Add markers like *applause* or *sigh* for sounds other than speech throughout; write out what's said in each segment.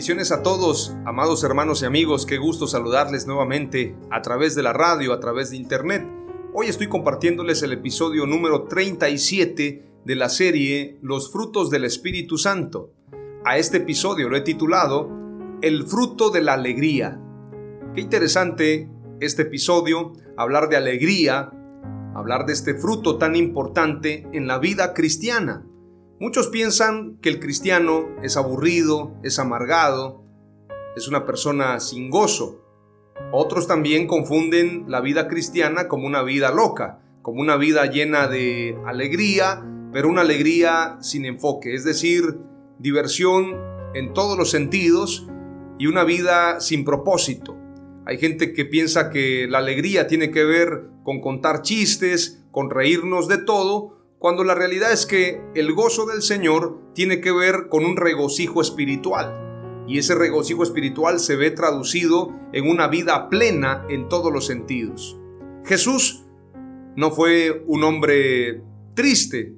Bendiciones a todos, amados hermanos y amigos, qué gusto saludarles nuevamente a través de la radio, a través de internet. Hoy estoy compartiéndoles el episodio número 37 de la serie Los frutos del Espíritu Santo. A este episodio lo he titulado El fruto de la alegría. Qué interesante este episodio, hablar de alegría, hablar de este fruto tan importante en la vida cristiana. Muchos piensan que el cristiano es aburrido, es amargado, es una persona sin gozo. Otros también confunden la vida cristiana como una vida loca, como una vida llena de alegría, pero una alegría sin enfoque, es decir, diversión en todos los sentidos y una vida sin propósito. Hay gente que piensa que la alegría tiene que ver con contar chistes, con reírnos de todo, cuando la realidad es que el gozo del Señor tiene que ver con un regocijo espiritual. Y ese regocijo espiritual se ve traducido en una vida plena en todos los sentidos. Jesús no fue un hombre triste,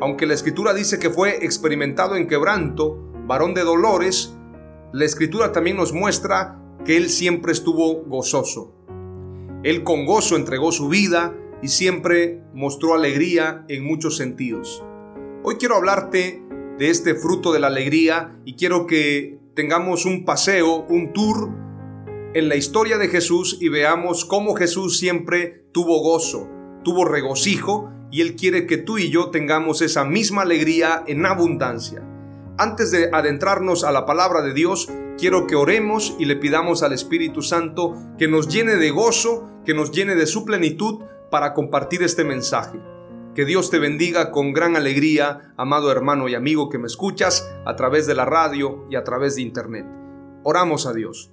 aunque la escritura dice que fue experimentado en quebranto, varón de dolores, la escritura también nos muestra que él siempre estuvo gozoso. Él con gozo entregó su vida, y siempre mostró alegría en muchos sentidos. Hoy quiero hablarte de este fruto de la alegría y quiero que tengamos un paseo, un tour en la historia de Jesús y veamos cómo Jesús siempre tuvo gozo, tuvo regocijo y Él quiere que tú y yo tengamos esa misma alegría en abundancia. Antes de adentrarnos a la palabra de Dios, quiero que oremos y le pidamos al Espíritu Santo que nos llene de gozo, que nos llene de su plenitud para compartir este mensaje. Que Dios te bendiga con gran alegría, amado hermano y amigo que me escuchas a través de la radio y a través de internet. Oramos a Dios.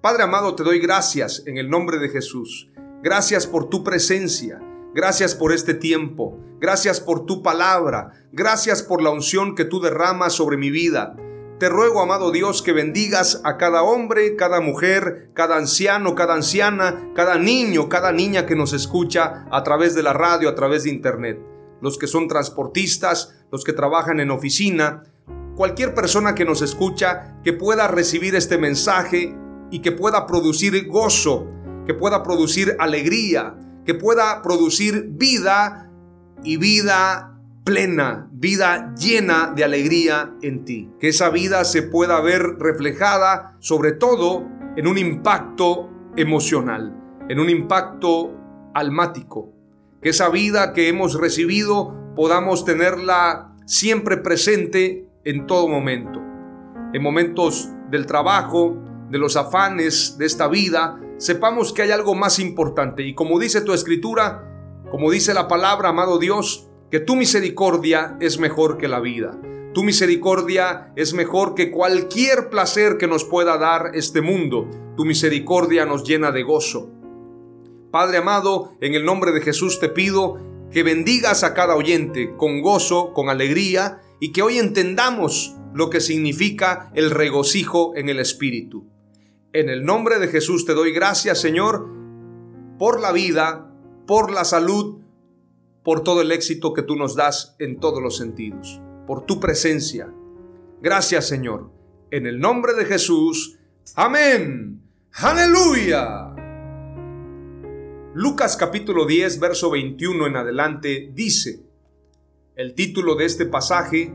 Padre amado, te doy gracias en el nombre de Jesús. Gracias por tu presencia. Gracias por este tiempo. Gracias por tu palabra. Gracias por la unción que tú derramas sobre mi vida. Te ruego, amado Dios, que bendigas a cada hombre, cada mujer, cada anciano, cada anciana, cada niño, cada niña que nos escucha a través de la radio, a través de internet. Los que son transportistas, los que trabajan en oficina, cualquier persona que nos escucha, que pueda recibir este mensaje y que pueda producir gozo, que pueda producir alegría, que pueda producir vida y vida plena, vida llena de alegría en ti. Que esa vida se pueda ver reflejada sobre todo en un impacto emocional, en un impacto almático. Que esa vida que hemos recibido podamos tenerla siempre presente en todo momento. En momentos del trabajo, de los afanes de esta vida, sepamos que hay algo más importante. Y como dice tu escritura, como dice la palabra, amado Dios, que tu misericordia es mejor que la vida. Tu misericordia es mejor que cualquier placer que nos pueda dar este mundo. Tu misericordia nos llena de gozo. Padre amado, en el nombre de Jesús te pido que bendigas a cada oyente con gozo, con alegría y que hoy entendamos lo que significa el regocijo en el Espíritu. En el nombre de Jesús te doy gracias, Señor, por la vida, por la salud, por todo el éxito que tú nos das en todos los sentidos, por tu presencia. Gracias Señor. en el nombre de Jesús. Amén. Aleluya. Lucas capítulo 10, verso 21 en adelante dice, el título de este pasaje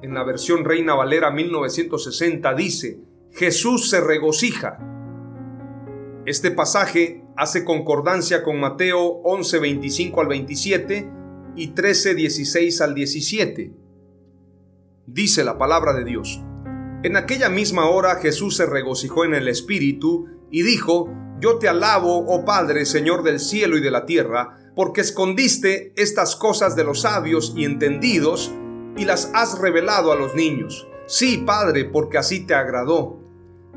en la versión Reina Valera 1960 dice, Jesús se regocija. Este pasaje hace concordancia con Mateo 11, 25 al 27 y 13, 16 al 17. Dice la palabra de Dios. En aquella misma hora Jesús se regocijó en el Espíritu y dijo, Yo te alabo, oh Padre, Señor del cielo y de la tierra, porque escondiste estas cosas de los sabios y entendidos y las has revelado a los niños. Sí, Padre, porque así te agradó.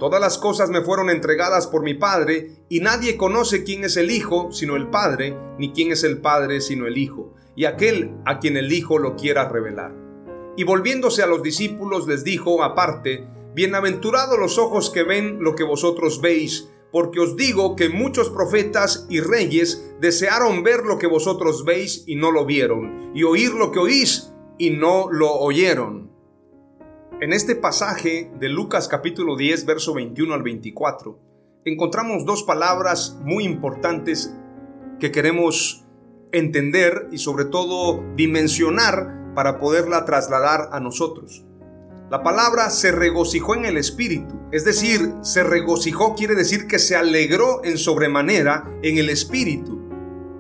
Todas las cosas me fueron entregadas por mi Padre, y nadie conoce quién es el Hijo sino el Padre, ni quién es el Padre sino el Hijo, y aquel a quien el Hijo lo quiera revelar. Y volviéndose a los discípulos les dijo aparte, Bienaventurados los ojos que ven lo que vosotros veis, porque os digo que muchos profetas y reyes desearon ver lo que vosotros veis y no lo vieron, y oír lo que oís y no lo oyeron. En este pasaje de Lucas capítulo 10, verso 21 al 24, encontramos dos palabras muy importantes que queremos entender y sobre todo dimensionar para poderla trasladar a nosotros. La palabra se regocijó en el espíritu, es decir, se regocijó quiere decir que se alegró en sobremanera en el espíritu.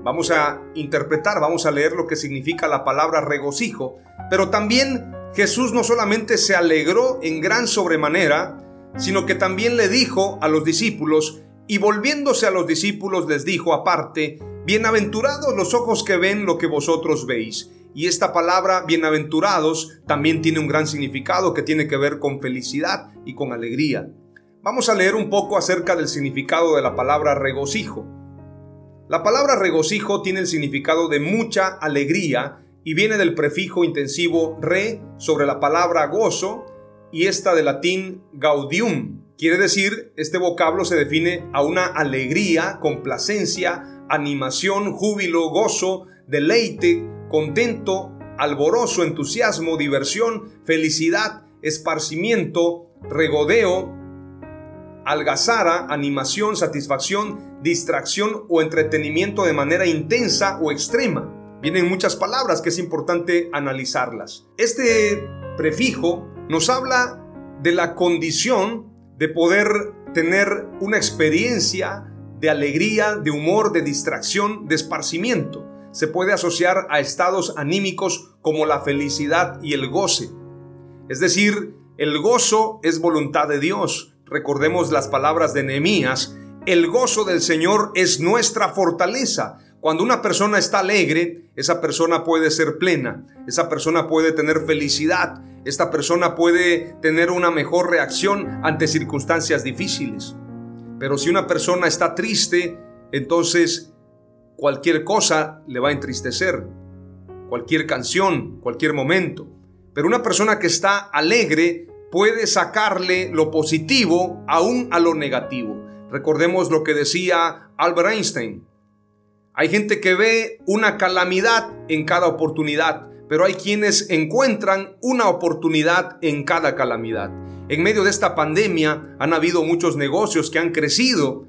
Vamos a interpretar, vamos a leer lo que significa la palabra regocijo, pero también Jesús no solamente se alegró en gran sobremanera, sino que también le dijo a los discípulos, y volviéndose a los discípulos les dijo aparte, Bienaventurados los ojos que ven lo que vosotros veis. Y esta palabra, bienaventurados, también tiene un gran significado que tiene que ver con felicidad y con alegría. Vamos a leer un poco acerca del significado de la palabra regocijo. La palabra regocijo tiene el significado de mucha alegría y viene del prefijo intensivo re sobre la palabra gozo y esta de latín gaudium. Quiere decir, este vocablo se define a una alegría, complacencia, animación, júbilo, gozo, deleite, contento, alborozo, entusiasmo, diversión, felicidad, esparcimiento, regodeo, algazara, animación, satisfacción, distracción o entretenimiento de manera intensa o extrema. Vienen muchas palabras que es importante analizarlas. Este prefijo nos habla de la condición de poder tener una experiencia de alegría, de humor, de distracción, de esparcimiento. Se puede asociar a estados anímicos como la felicidad y el goce. Es decir, el gozo es voluntad de Dios. Recordemos las palabras de Nehemías. El gozo del Señor es nuestra fortaleza. Cuando una persona está alegre, esa persona puede ser plena, esa persona puede tener felicidad, esta persona puede tener una mejor reacción ante circunstancias difíciles. Pero si una persona está triste, entonces cualquier cosa le va a entristecer, cualquier canción, cualquier momento. Pero una persona que está alegre puede sacarle lo positivo aún a lo negativo. Recordemos lo que decía Albert Einstein. Hay gente que ve una calamidad en cada oportunidad, pero hay quienes encuentran una oportunidad en cada calamidad. En medio de esta pandemia han habido muchos negocios que han crecido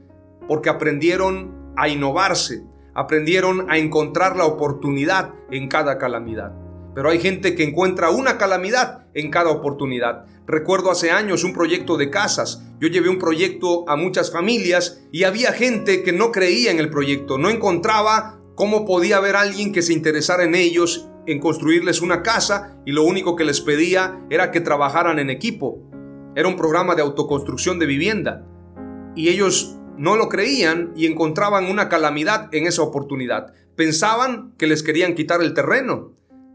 porque aprendieron a innovarse, aprendieron a encontrar la oportunidad en cada calamidad. Pero hay gente que encuentra una calamidad en cada oportunidad. Recuerdo hace años un proyecto de casas. Yo llevé un proyecto a muchas familias y había gente que no creía en el proyecto, no encontraba cómo podía haber alguien que se interesara en ellos, en construirles una casa y lo único que les pedía era que trabajaran en equipo. Era un programa de autoconstrucción de vivienda. Y ellos no lo creían y encontraban una calamidad en esa oportunidad. Pensaban que les querían quitar el terreno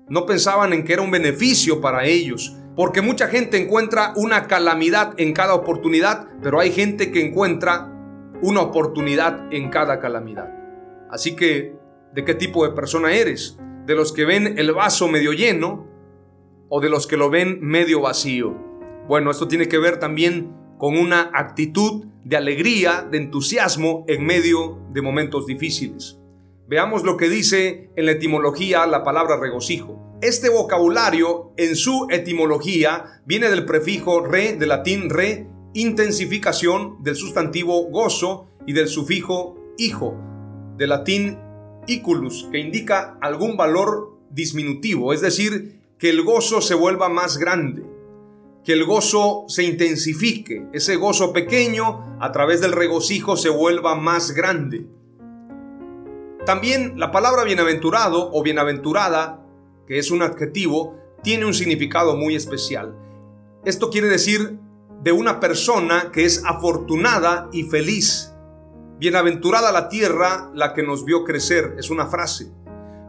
no pensaban en que era un beneficio para ellos. Porque mucha gente encuentra una calamidad en cada oportunidad, pero hay gente que encuentra una oportunidad en cada calamidad. Así que, ¿de qué tipo de persona eres? ¿De los que ven el vaso medio lleno o de los que lo ven medio vacío? Bueno, esto tiene que ver también con una actitud de alegría, de entusiasmo en medio de momentos difíciles. Veamos lo que dice en la etimología la palabra regocijo. Este vocabulario en su etimología viene del prefijo re, de latín re, intensificación, del sustantivo gozo y del sufijo hijo, de latín iculus, que indica algún valor disminutivo, es decir, que el gozo se vuelva más grande, que el gozo se intensifique, ese gozo pequeño a través del regocijo se vuelva más grande. También la palabra bienaventurado o bienaventurada, que es un adjetivo, tiene un significado muy especial. Esto quiere decir de una persona que es afortunada y feliz. Bienaventurada la tierra, la que nos vio crecer, es una frase.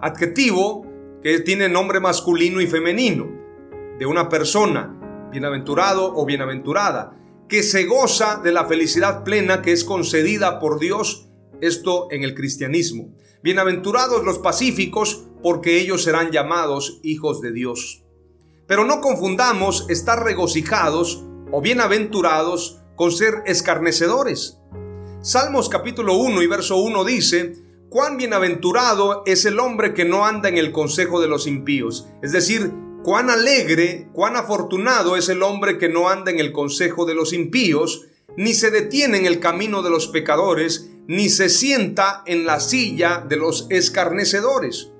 Adjetivo que tiene nombre masculino y femenino, de una persona, bienaventurado o bienaventurada, que se goza de la felicidad plena que es concedida por Dios, esto en el cristianismo. Bienaventurados los pacíficos, porque ellos serán llamados hijos de Dios. Pero no confundamos estar regocijados o bienaventurados con ser escarnecedores. Salmos capítulo 1 y verso 1 dice, cuán bienaventurado es el hombre que no anda en el consejo de los impíos. Es decir, cuán alegre, cuán afortunado es el hombre que no anda en el consejo de los impíos, ni se detiene en el camino de los pecadores, ni se sienta en la silla de los escarnecedores.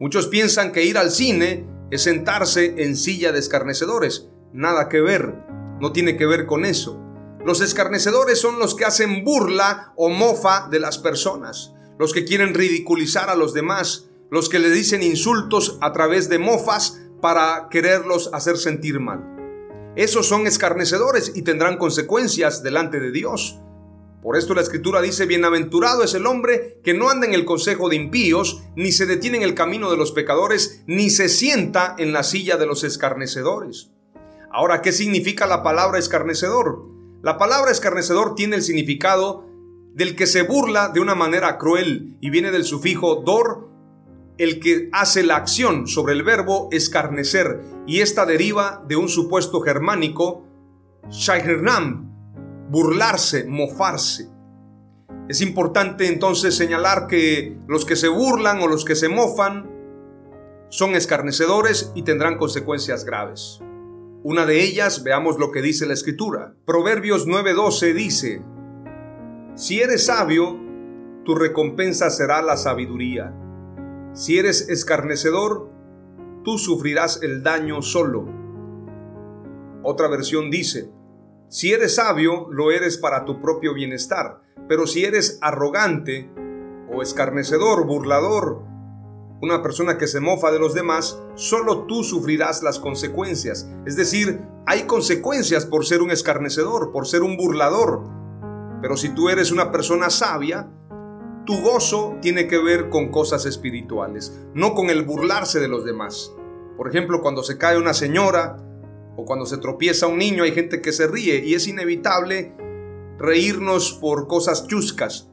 Muchos piensan que ir al cine es sentarse en silla de escarnecedores. Nada que ver, no tiene que ver con eso. Los escarnecedores son los que hacen burla o mofa de las personas, los que quieren ridiculizar a los demás, los que le dicen insultos a través de mofas para quererlos hacer sentir mal. Esos son escarnecedores y tendrán consecuencias delante de Dios. Por esto la escritura dice, bienaventurado es el hombre que no anda en el consejo de impíos, ni se detiene en el camino de los pecadores, ni se sienta en la silla de los escarnecedores. Ahora, ¿qué significa la palabra escarnecedor? La palabra escarnecedor tiene el significado del que se burla de una manera cruel y viene del sufijo dor, el que hace la acción sobre el verbo escarnecer, y esta deriva de un supuesto germánico, shairnam, burlarse, mofarse. Es importante entonces señalar que los que se burlan o los que se mofan son escarnecedores y tendrán consecuencias graves. Una de ellas, veamos lo que dice la escritura. Proverbios 9:12 dice, Si eres sabio, tu recompensa será la sabiduría. Si eres escarnecedor, tú sufrirás el daño solo. Otra versión dice, si eres sabio, lo eres para tu propio bienestar, pero si eres arrogante o escarnecedor, burlador, una persona que se mofa de los demás, solo tú sufrirás las consecuencias. Es decir, hay consecuencias por ser un escarnecedor, por ser un burlador. Pero si tú eres una persona sabia, tu gozo tiene que ver con cosas espirituales, no con el burlarse de los demás. Por ejemplo, cuando se cae una señora, o cuando se tropieza un niño hay gente que se ríe y es inevitable reírnos por cosas chuscas.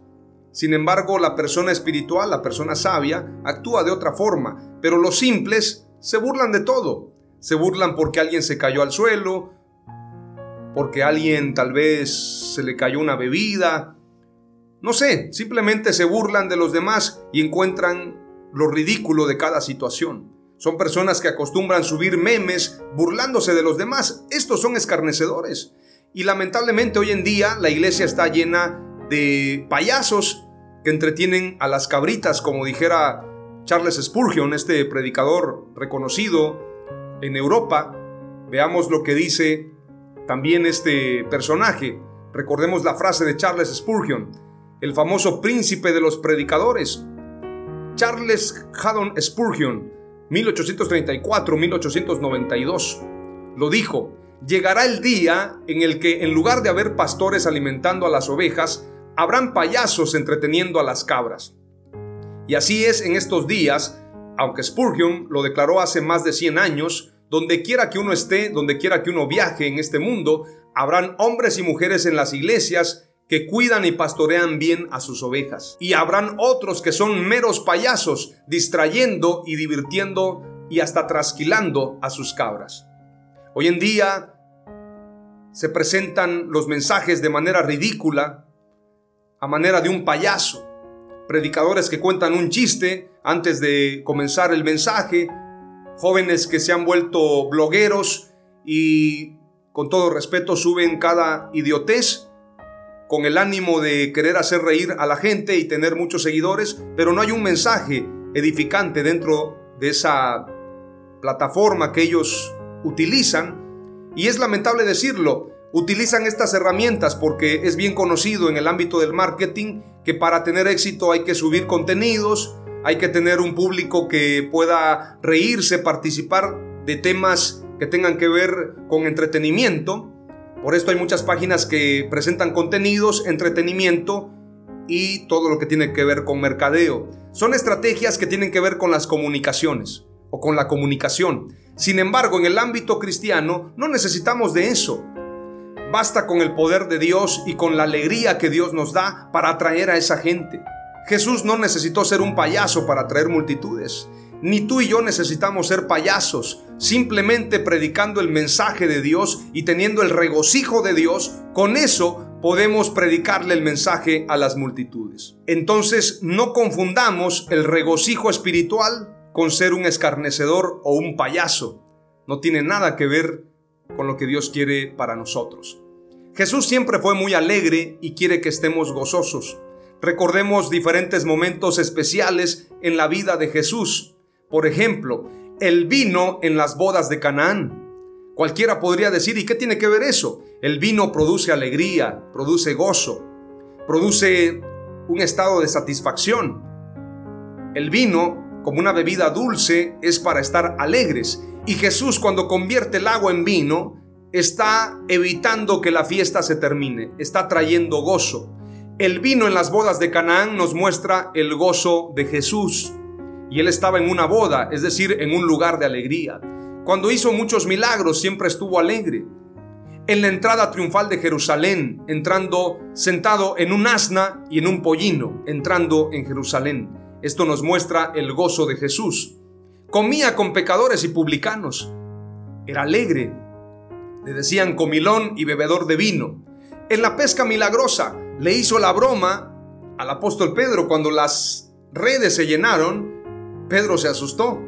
Sin embargo, la persona espiritual, la persona sabia, actúa de otra forma, pero los simples se burlan de todo. Se burlan porque alguien se cayó al suelo, porque alguien tal vez se le cayó una bebida. No sé, simplemente se burlan de los demás y encuentran lo ridículo de cada situación. Son personas que acostumbran subir memes burlándose de los demás. Estos son escarnecedores. Y lamentablemente hoy en día la iglesia está llena de payasos que entretienen a las cabritas, como dijera Charles Spurgeon, este predicador reconocido en Europa. Veamos lo que dice también este personaje. Recordemos la frase de Charles Spurgeon, el famoso príncipe de los predicadores. Charles Haddon Spurgeon 1834-1892. Lo dijo, llegará el día en el que en lugar de haber pastores alimentando a las ovejas, habrán payasos entreteniendo a las cabras. Y así es en estos días, aunque Spurgeon lo declaró hace más de 100 años, donde quiera que uno esté, donde quiera que uno viaje en este mundo, habrán hombres y mujeres en las iglesias que cuidan y pastorean bien a sus ovejas. Y habrán otros que son meros payasos, distrayendo y divirtiendo y hasta trasquilando a sus cabras. Hoy en día se presentan los mensajes de manera ridícula, a manera de un payaso. predicadores que cuentan un chiste antes de comenzar el mensaje, jóvenes que se han vuelto blogueros y con todo respeto suben cada idiotez con el ánimo de querer hacer reír a la gente y tener muchos seguidores, pero no hay un mensaje edificante dentro de esa plataforma que ellos utilizan. Y es lamentable decirlo, utilizan estas herramientas porque es bien conocido en el ámbito del marketing que para tener éxito hay que subir contenidos, hay que tener un público que pueda reírse, participar de temas que tengan que ver con entretenimiento. Por esto hay muchas páginas que presentan contenidos, entretenimiento y todo lo que tiene que ver con mercadeo. Son estrategias que tienen que ver con las comunicaciones o con la comunicación. Sin embargo, en el ámbito cristiano no necesitamos de eso. Basta con el poder de Dios y con la alegría que Dios nos da para atraer a esa gente. Jesús no necesitó ser un payaso para atraer multitudes. Ni tú y yo necesitamos ser payasos. Simplemente predicando el mensaje de Dios y teniendo el regocijo de Dios, con eso podemos predicarle el mensaje a las multitudes. Entonces no confundamos el regocijo espiritual con ser un escarnecedor o un payaso. No tiene nada que ver con lo que Dios quiere para nosotros. Jesús siempre fue muy alegre y quiere que estemos gozosos. Recordemos diferentes momentos especiales en la vida de Jesús. Por ejemplo, el vino en las bodas de Canaán. Cualquiera podría decir, ¿y qué tiene que ver eso? El vino produce alegría, produce gozo, produce un estado de satisfacción. El vino, como una bebida dulce, es para estar alegres. Y Jesús cuando convierte el agua en vino, está evitando que la fiesta se termine, está trayendo gozo. El vino en las bodas de Canaán nos muestra el gozo de Jesús. Y él estaba en una boda, es decir, en un lugar de alegría. Cuando hizo muchos milagros siempre estuvo alegre. En la entrada triunfal de Jerusalén, entrando sentado en un asna y en un pollino, entrando en Jerusalén. Esto nos muestra el gozo de Jesús. Comía con pecadores y publicanos. Era alegre, le decían comilón y bebedor de vino. En la pesca milagrosa le hizo la broma al apóstol Pedro cuando las redes se llenaron. Pedro se asustó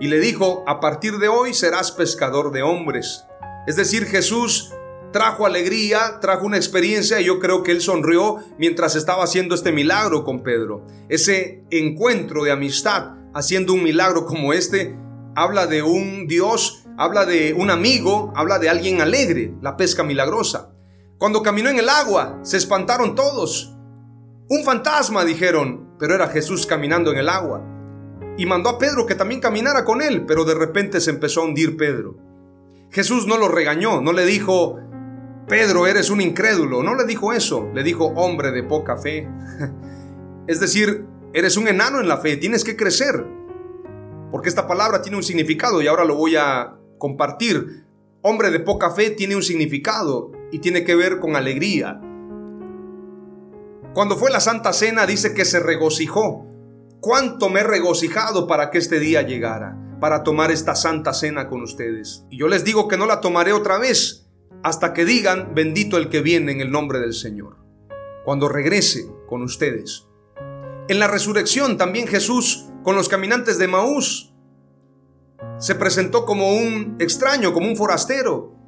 y le dijo, a partir de hoy serás pescador de hombres. Es decir, Jesús trajo alegría, trajo una experiencia y yo creo que él sonrió mientras estaba haciendo este milagro con Pedro. Ese encuentro de amistad haciendo un milagro como este habla de un Dios habla de un amigo, habla de alguien alegre, la pesca milagrosa. Cuando caminó en el agua, se espantaron todos. Un fantasma, dijeron, pero era Jesús caminando en el agua. Y mandó a Pedro que también caminara con él, pero de repente se empezó a hundir Pedro. Jesús no lo regañó, no le dijo, Pedro, eres un incrédulo, no le dijo eso, le dijo, hombre de poca fe. *laughs* es decir, eres un enano en la fe, tienes que crecer. Porque esta palabra tiene un significado y ahora lo voy a compartir. Hombre de poca fe tiene un significado y tiene que ver con alegría. Cuando fue la Santa Cena dice que se regocijó. ¿Cuánto me he regocijado para que este día llegara? Para tomar esta Santa Cena con ustedes. Y yo les digo que no la tomaré otra vez hasta que digan, bendito el que viene en el nombre del Señor. Cuando regrese con ustedes. En la resurrección también Jesús con los caminantes de Maús se presentó como un extraño, como un forastero,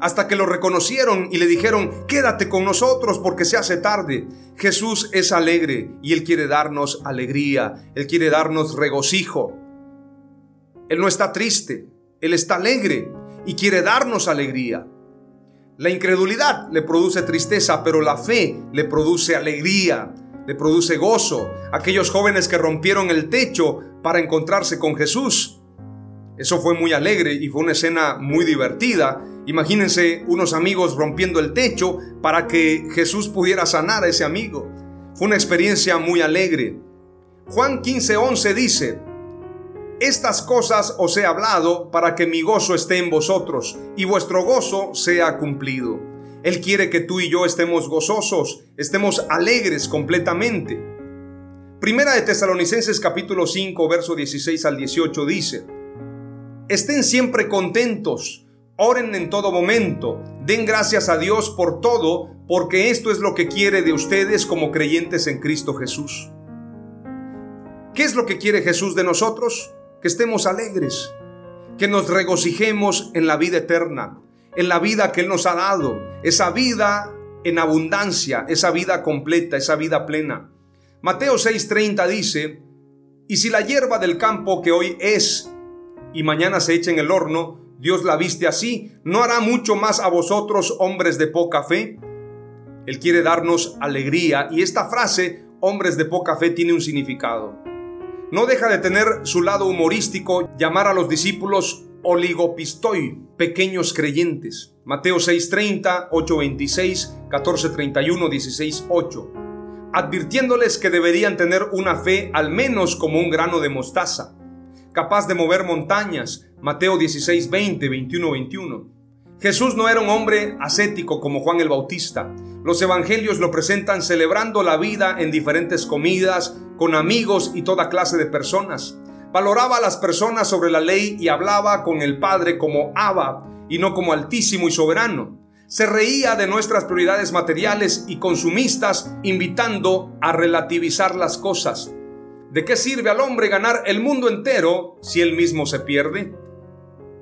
hasta que lo reconocieron y le dijeron, quédate con nosotros porque se hace tarde. Jesús es alegre y Él quiere darnos alegría, Él quiere darnos regocijo. Él no está triste, Él está alegre y quiere darnos alegría. La incredulidad le produce tristeza, pero la fe le produce alegría, le produce gozo. Aquellos jóvenes que rompieron el techo para encontrarse con Jesús eso fue muy alegre y fue una escena muy divertida. Imagínense unos amigos rompiendo el techo para que Jesús pudiera sanar a ese amigo. Fue una experiencia muy alegre. Juan 15:11 dice, Estas cosas os he hablado para que mi gozo esté en vosotros y vuestro gozo sea cumplido. Él quiere que tú y yo estemos gozosos, estemos alegres completamente. Primera de Tesalonicenses capítulo 5, verso 16 al 18 dice, Estén siempre contentos, oren en todo momento, den gracias a Dios por todo, porque esto es lo que quiere de ustedes como creyentes en Cristo Jesús. ¿Qué es lo que quiere Jesús de nosotros? Que estemos alegres, que nos regocijemos en la vida eterna, en la vida que Él nos ha dado, esa vida en abundancia, esa vida completa, esa vida plena. Mateo 6:30 dice, y si la hierba del campo que hoy es y mañana se echa en el horno, Dios la viste así, ¿no hará mucho más a vosotros, hombres de poca fe? Él quiere darnos alegría y esta frase, hombres de poca fe, tiene un significado. No deja de tener su lado humorístico llamar a los discípulos oligopistoi, pequeños creyentes. Mateo 6:30, 8:26, 14:31, 16:8. Advirtiéndoles que deberían tener una fe al menos como un grano de mostaza, capaz de mover montañas. Mateo 16:20, 21, 21. Jesús no era un hombre ascético como Juan el Bautista. Los evangelios lo presentan celebrando la vida en diferentes comidas, con amigos y toda clase de personas. Valoraba a las personas sobre la ley y hablaba con el Padre como Abba y no como Altísimo y Soberano. Se reía de nuestras prioridades materiales y consumistas, invitando a relativizar las cosas. ¿De qué sirve al hombre ganar el mundo entero si él mismo se pierde?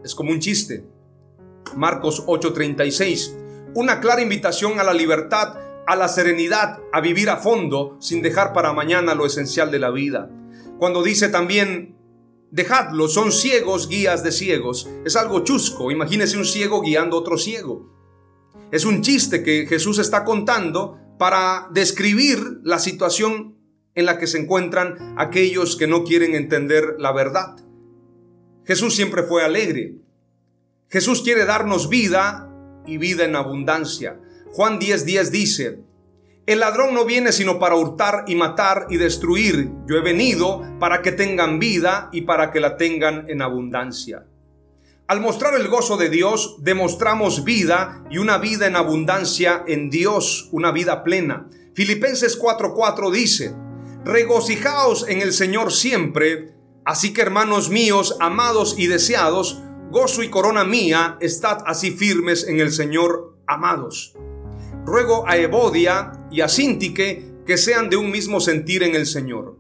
Es como un chiste. Marcos 8:36. Una clara invitación a la libertad, a la serenidad, a vivir a fondo sin dejar para mañana lo esencial de la vida. Cuando dice también Dejadlo, son ciegos guías de ciegos. Es algo chusco. Imagínese un ciego guiando a otro ciego. Es un chiste que Jesús está contando para describir la situación en la que se encuentran aquellos que no quieren entender la verdad. Jesús siempre fue alegre. Jesús quiere darnos vida y vida en abundancia. Juan 10:10 10 dice, el ladrón no viene sino para hurtar y matar y destruir. Yo he venido para que tengan vida y para que la tengan en abundancia. Al mostrar el gozo de Dios, demostramos vida y una vida en abundancia en Dios, una vida plena. Filipenses 4:4 dice, regocijaos en el Señor siempre, así que hermanos míos, amados y deseados, gozo y corona mía, estad así firmes en el Señor, amados ruego a Evodia y a Sintique que sean de un mismo sentir en el Señor.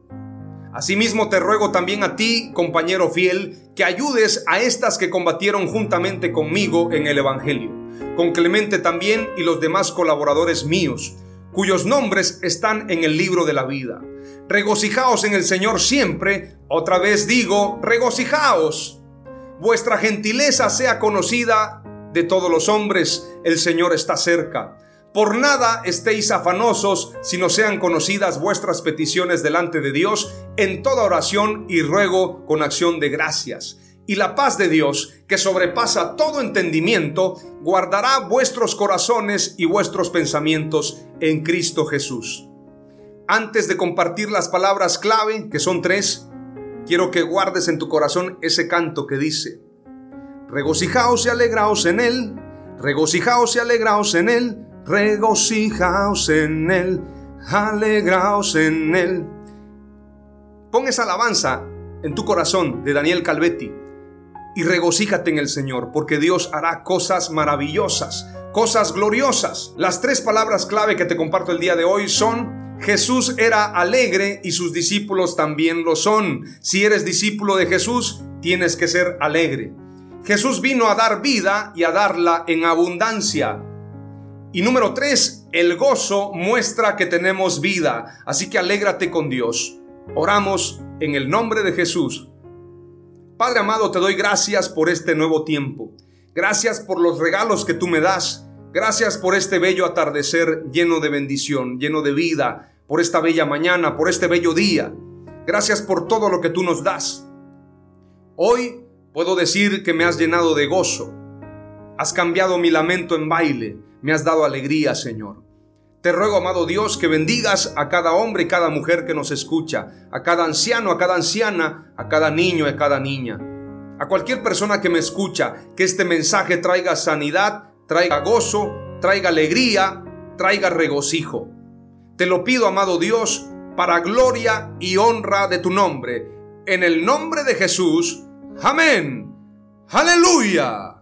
Asimismo te ruego también a ti, compañero fiel, que ayudes a estas que combatieron juntamente conmigo en el Evangelio, con Clemente también y los demás colaboradores míos, cuyos nombres están en el libro de la vida. Regocijaos en el Señor siempre, otra vez digo, regocijaos. Vuestra gentileza sea conocida de todos los hombres, el Señor está cerca. Por nada estéis afanosos, sino sean conocidas vuestras peticiones delante de Dios en toda oración y ruego con acción de gracias. Y la paz de Dios, que sobrepasa todo entendimiento, guardará vuestros corazones y vuestros pensamientos en Cristo Jesús. Antes de compartir las palabras clave, que son tres, quiero que guardes en tu corazón ese canto que dice, regocijaos y alegraos en él, regocijaos y alegraos en él, regocijaos en Él, alegraos en Él. Pon esa alabanza en tu corazón de Daniel Calvetti y regocíjate en el Señor, porque Dios hará cosas maravillosas, cosas gloriosas. Las tres palabras clave que te comparto el día de hoy son Jesús era alegre y sus discípulos también lo son. Si eres discípulo de Jesús, tienes que ser alegre. Jesús vino a dar vida y a darla en abundancia. Y número tres, el gozo muestra que tenemos vida, así que alégrate con Dios. Oramos en el nombre de Jesús. Padre amado, te doy gracias por este nuevo tiempo. Gracias por los regalos que tú me das. Gracias por este bello atardecer lleno de bendición, lleno de vida, por esta bella mañana, por este bello día. Gracias por todo lo que tú nos das. Hoy puedo decir que me has llenado de gozo. Has cambiado mi lamento en baile me has dado alegría, Señor. Te ruego, amado Dios, que bendigas a cada hombre y cada mujer que nos escucha, a cada anciano, a cada anciana, a cada niño y a cada niña. A cualquier persona que me escucha, que este mensaje traiga sanidad, traiga gozo, traiga alegría, traiga regocijo. Te lo pido, amado Dios, para gloria y honra de tu nombre. En el nombre de Jesús. Amén. Aleluya.